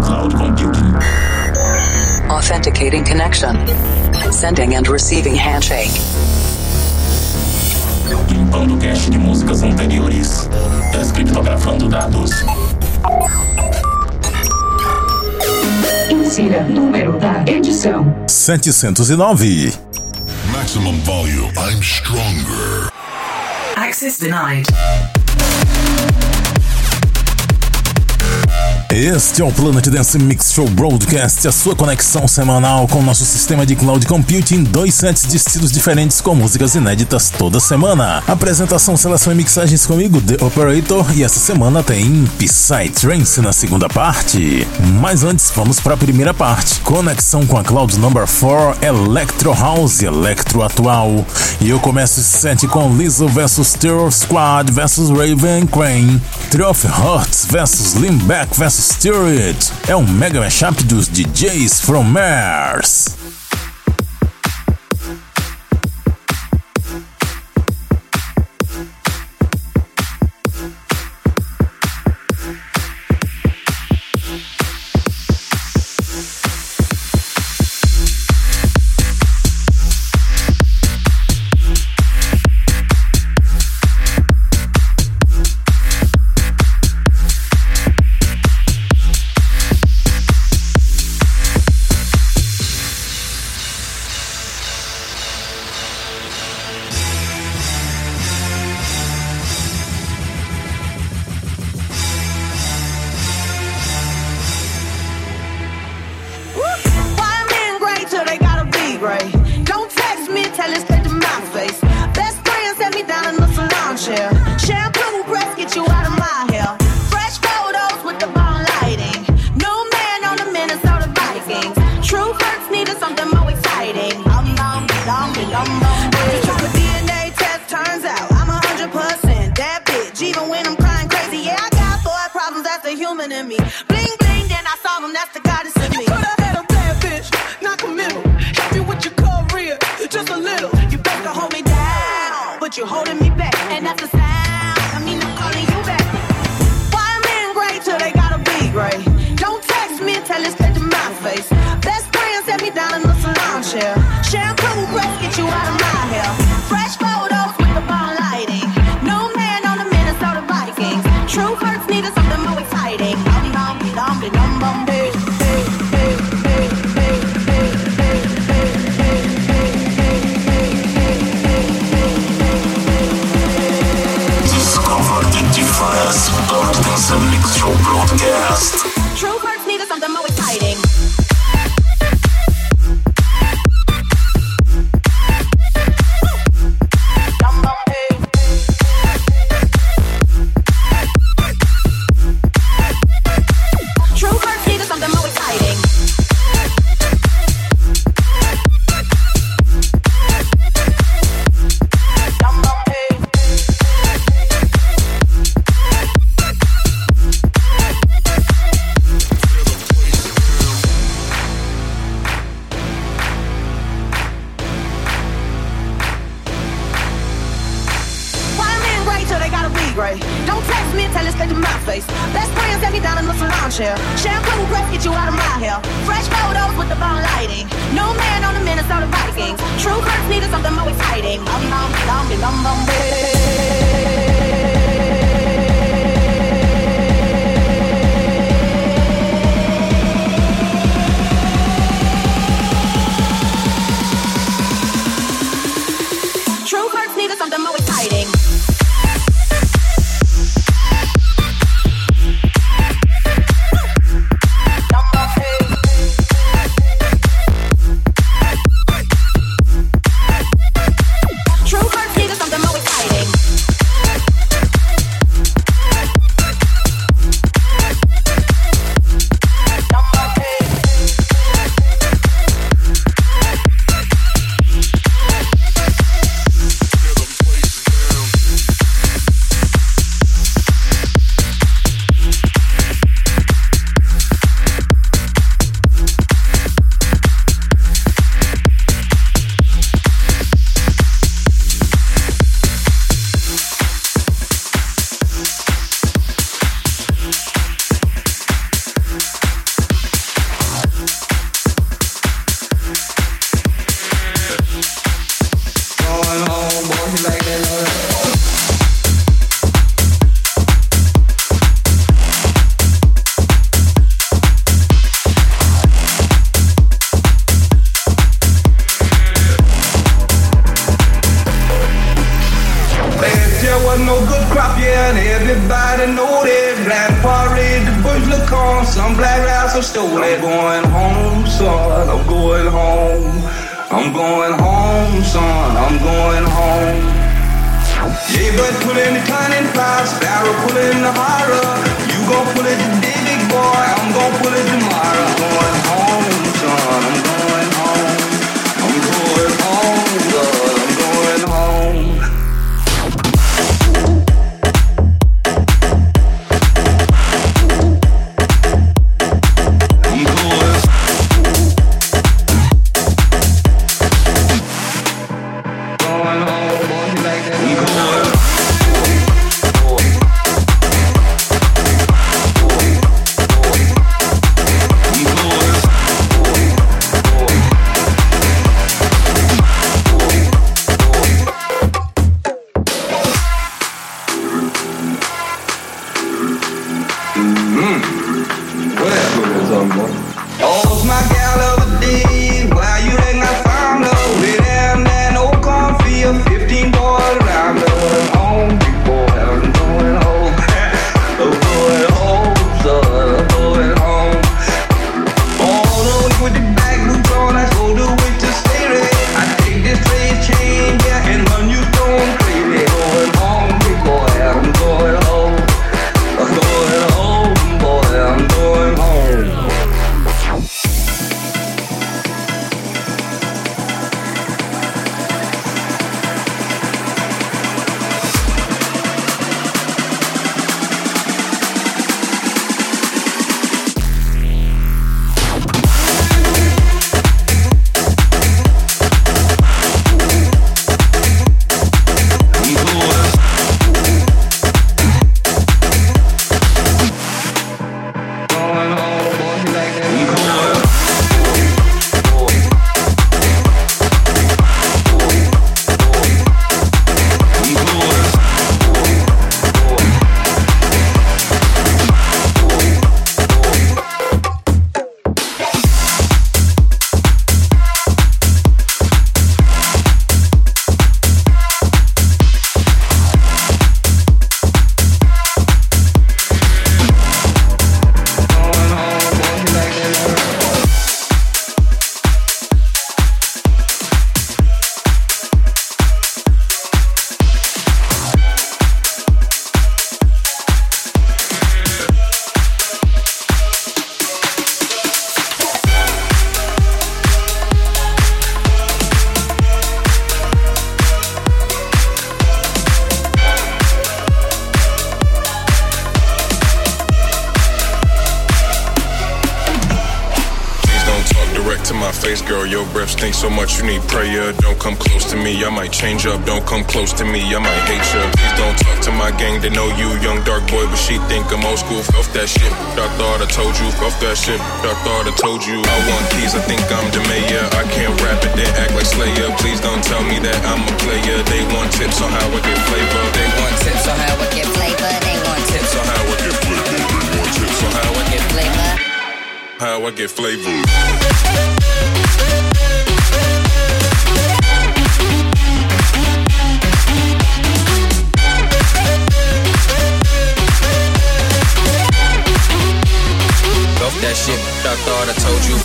cloud computing. Authenticating connection. Sending and receiving handshake. Limpando cache de músicas anteriores. Tá Descriptografando dados. Insira número da edição: 709. Maximum volume. I'm stronger. Access denied. Este é o Planet Dance Mix Show Broadcast, a sua conexão semanal com nosso sistema de cloud computing, dois sets de estilos diferentes com músicas inéditas toda semana. Apresentação, seleção e mixagens comigo, The Operator, e essa semana tem Psytrance na segunda parte. Mas antes, vamos para a primeira parte. Conexão com a Cloud Number 4, Electro House, Electro Atual. E eu começo o set com Lizzo vs Terror Squad vs Raven Crane, Trophy of Hearts vs Limbeck vs Stewart é um mega mashup dos DJs from Mars. Stinks so much you need prayer. Don't come close to me, I might change up. Don't come close to me, I might hate you. Please don't talk to my gang, they know you, young dark boy, but she think I'm old school. Off that shit, I thought I told you. Off that shit, I thought I told you. I want keys, I think I'm the mayor. I can't rap it, then act like Slayer. Please don't tell me that I'm a player. They want tips on how I get flavor. They want tips on how I get flavor. They want tips on how I get flavor. They want tips on how I get flavor. how I get flavor. That shit, I thought I told you.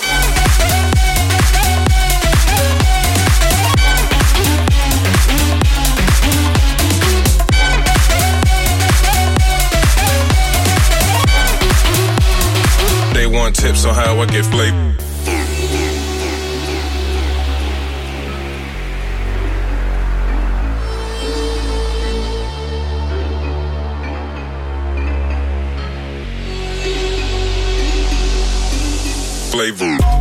They want tips on how I get flavor. Flavor.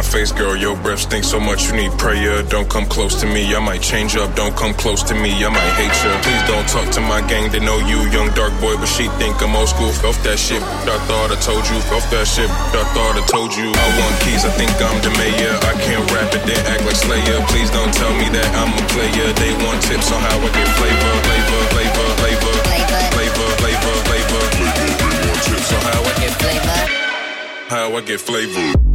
My face, girl. Your breath stinks so much you need prayer. Don't come close to me, I might change up. Don't come close to me, I might hate you. Please don't talk to my gang, they know you, young dark boy, but she think I'm old school. Off that shit, I thought I told you. Off that shit, I thought I told you. I want keys, I think I'm the mayor. I can't rap it, then act like Slayer. Please don't tell me that I'm a player. They want tips on how I get flavor, flavor, flavor, flavor, flavor, flavor, flavor, flavor. They want tips on how I get flavor. How I get flavor.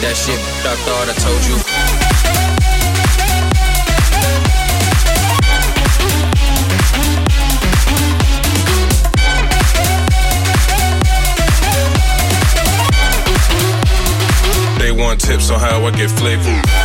That shit, I thought I told you. They want tips on how I get flavor.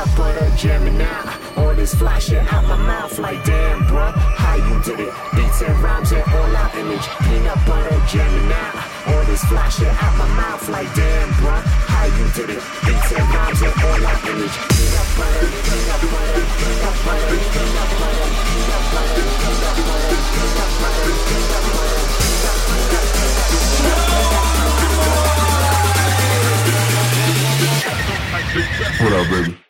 up, but I'm jamming out. All this flashing out my mouth, like damn, bruh, how you did it? Beats and rhymes and all our image. Peanut butter jamming out. All this flashing out my mouth, like damn, bruh, how you did it? Beats and rhymes and all our image. Peanut butter, peanut butter, peanut butter, peanut butter. What up, baby?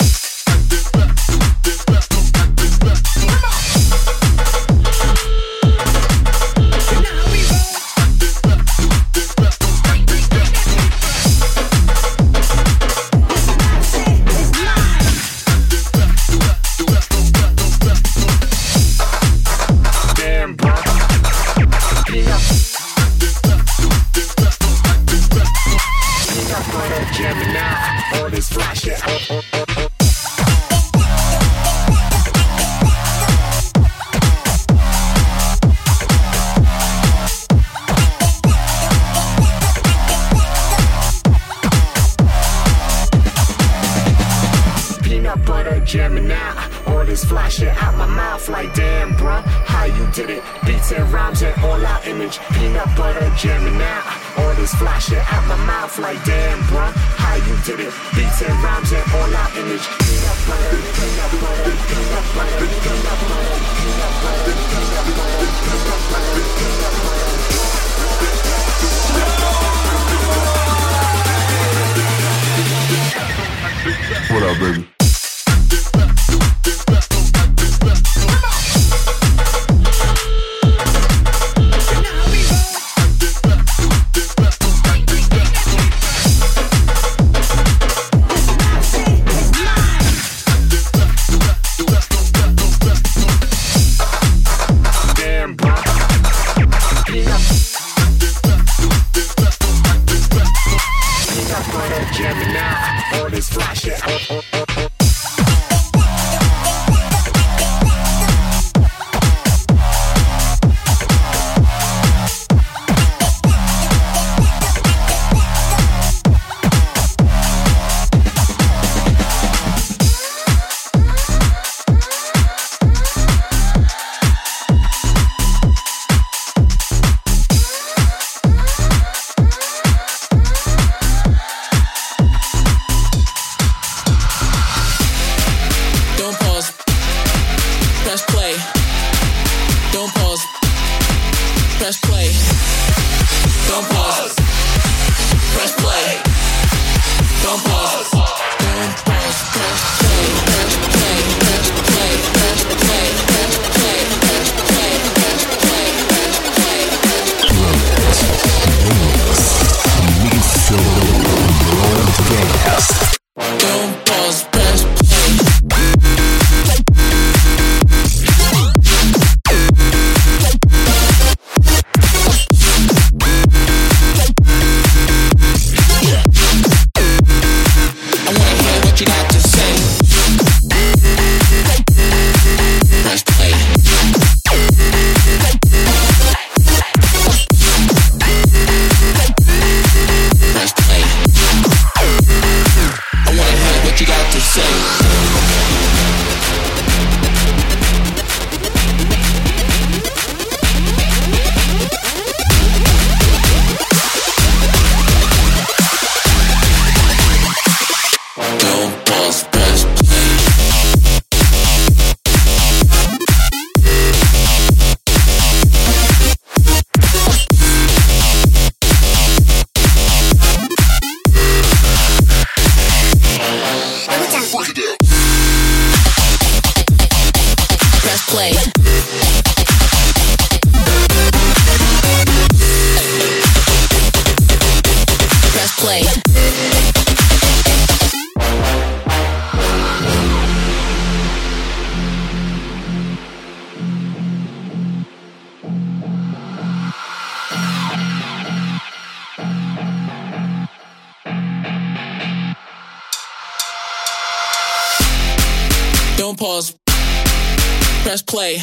Press play.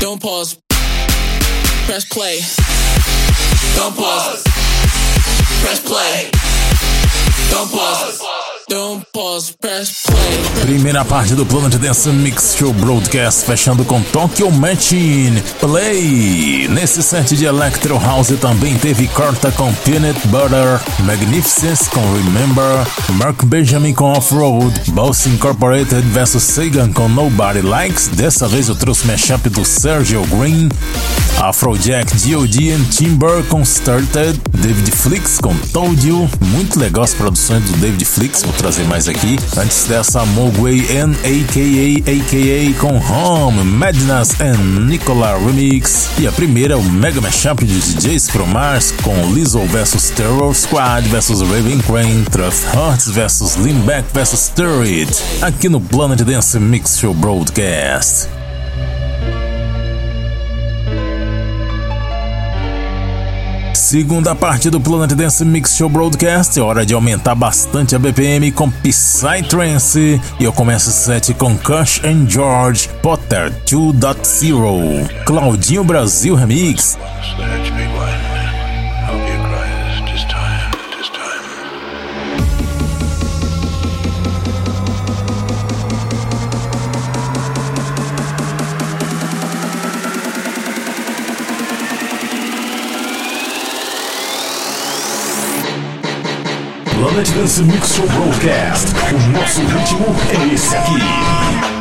Don't pause. Press play. Don't pause. Press play. Don't pause. Primeira parte do Planet Dance Mix Show Broadcast, fechando com Tokyo Machine Play. Nesse set de Electro House também teve Corta com Peanut Butter, Magnificence com Remember, Mark Benjamin com Off-Road, Boss Incorporated vs Sagan com Nobody Likes. Dessa vez eu trouxe mashup do Sergio Green, Afrojack, G.O.D. and Timber com Started, David Flix com Told You. Muito legal as produções do David Flix, trazer mais aqui. Antes dessa, Mogwai and AKA AKA com Home, Madness and Nicola Remix. E a primeira, o Mega Mashup de DJs from Mars com Lizzo vs Terror Squad vs Raven Crane, Trust Hearts vs Leanback vs Sturrid. Aqui no Planet Dance Mix Show Broadcast. Segunda parte do Planet Dance Mix Show Broadcast, hora de aumentar bastante a BPM com Psytrance. E eu começo o set com Kush and George Potter 2.0 Claudinho Brasil Remix. Planet Dance Mix Show Broadcast. O nosso ritmo é esse aqui.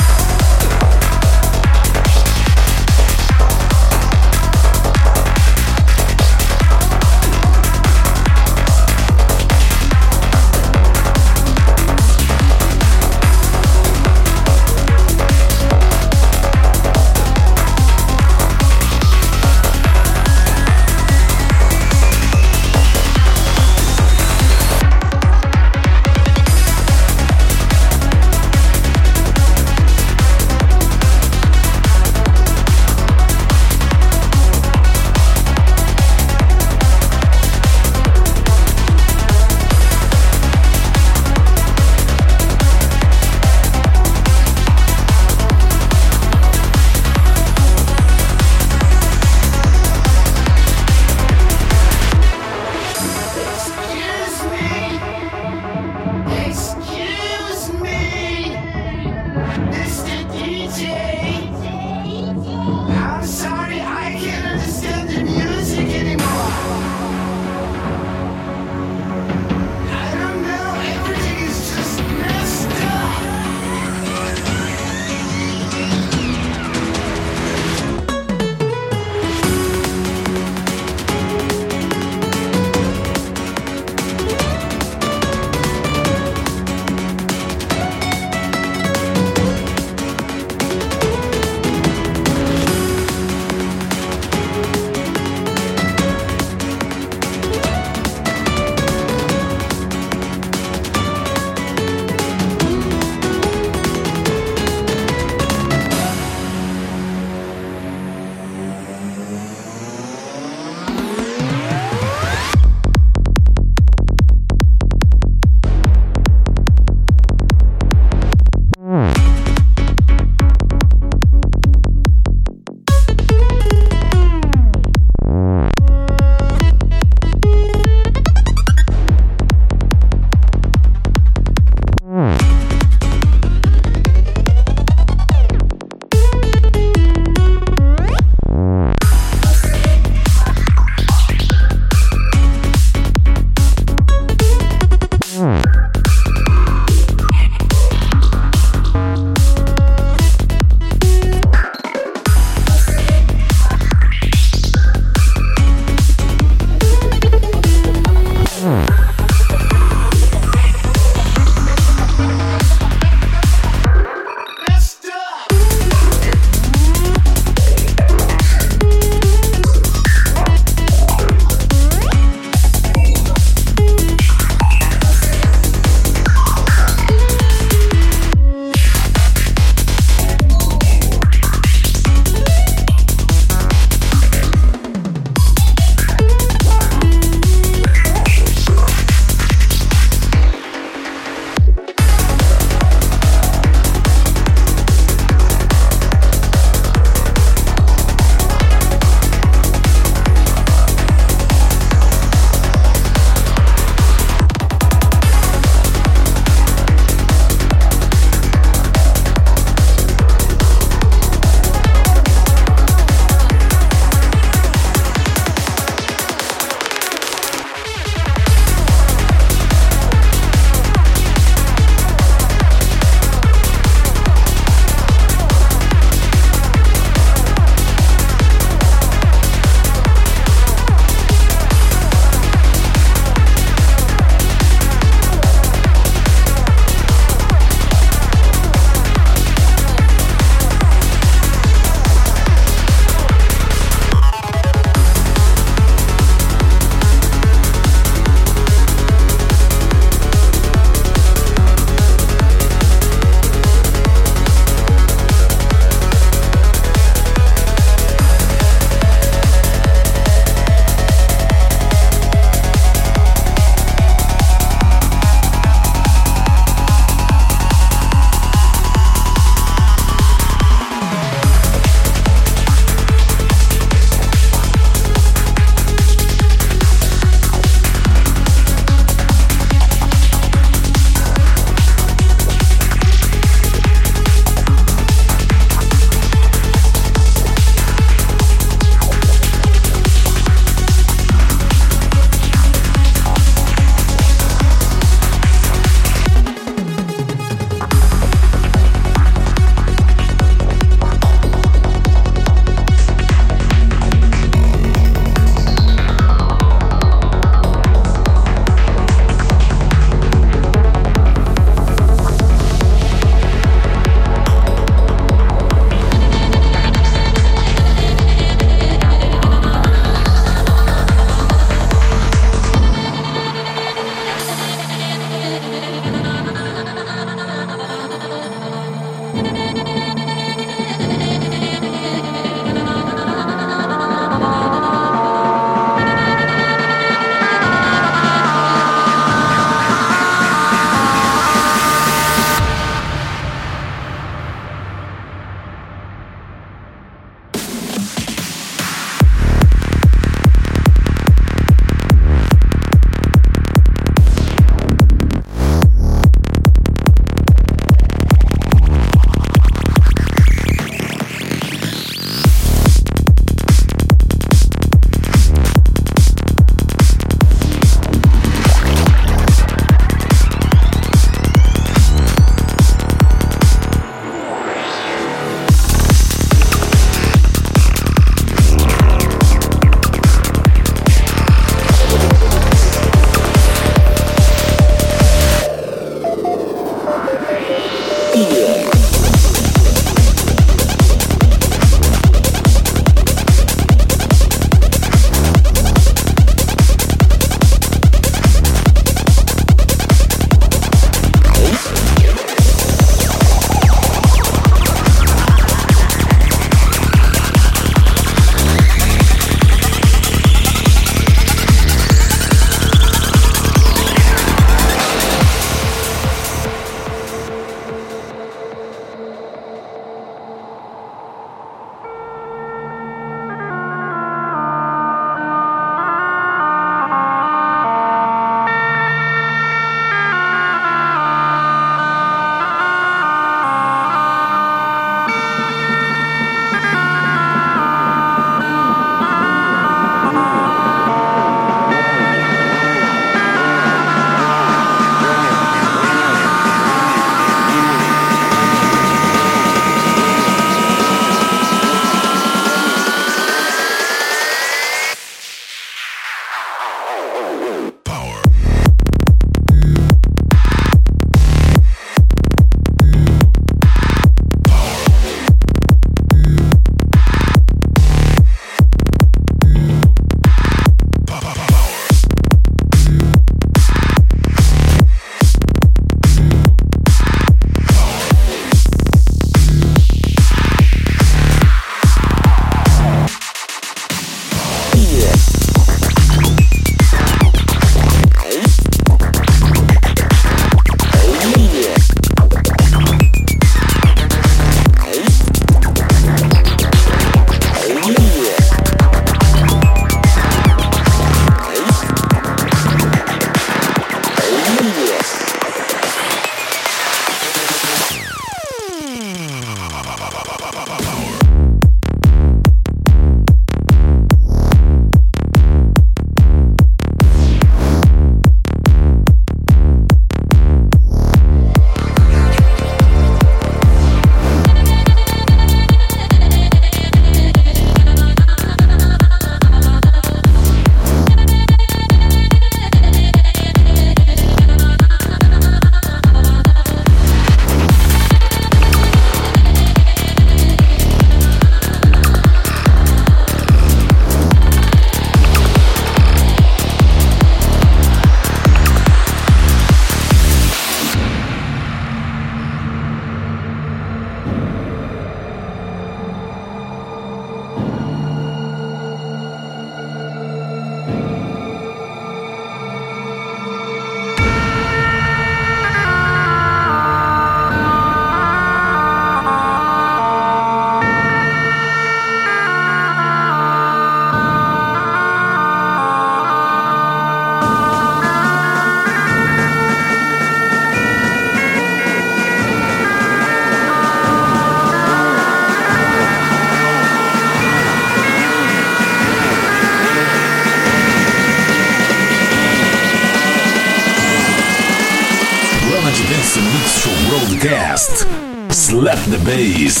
The bass.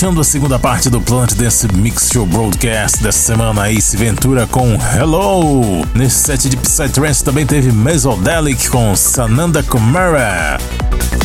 Fechando a segunda parte do Planet Dance Mix Show Broadcast dessa semana, Ace Ventura com Hello. Nesse set de Psytrance também teve Mesodelic com Sananda Kumara.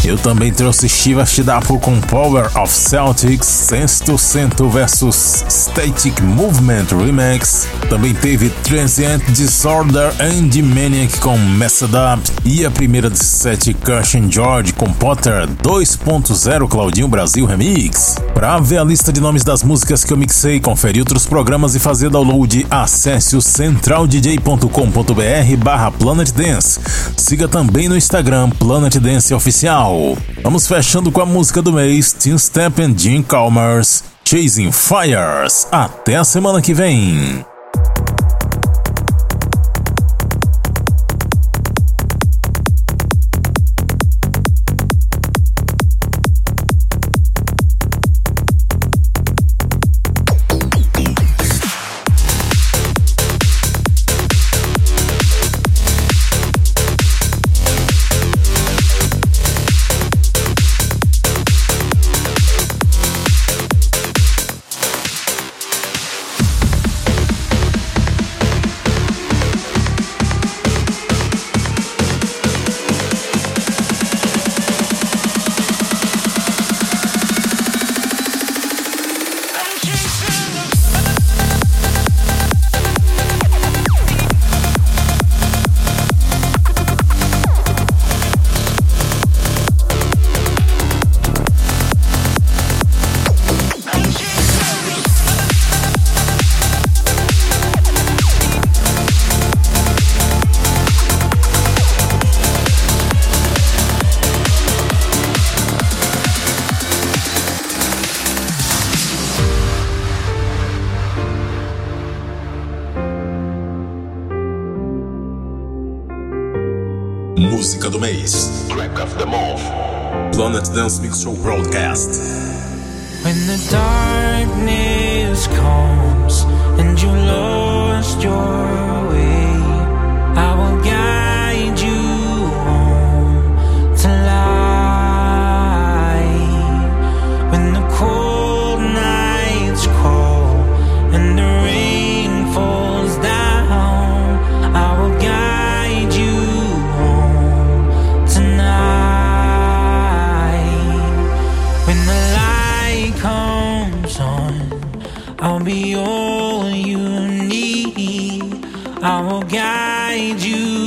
Eu também trouxe Shiva Shidapo com Power of Celtics, Sexto Cento vs Static Movement Remix. Também teve Transient Disorder and Maniac com Messed Up. E a primeira de sete, Cushion George com Potter 2.0 Claudinho Brasil Remix. Para ver a lista de nomes das músicas que eu mixei, conferir outros programas e fazer download, acesse o centraldj.com.br barra Planet Dance. Siga também no Instagram Planet Dance Oficial. Vamos fechando com a música do mês, Tim Step and Jim Calmers, Chasing Fires. Até a semana que vem. so world. I'll be all you need. I will guide you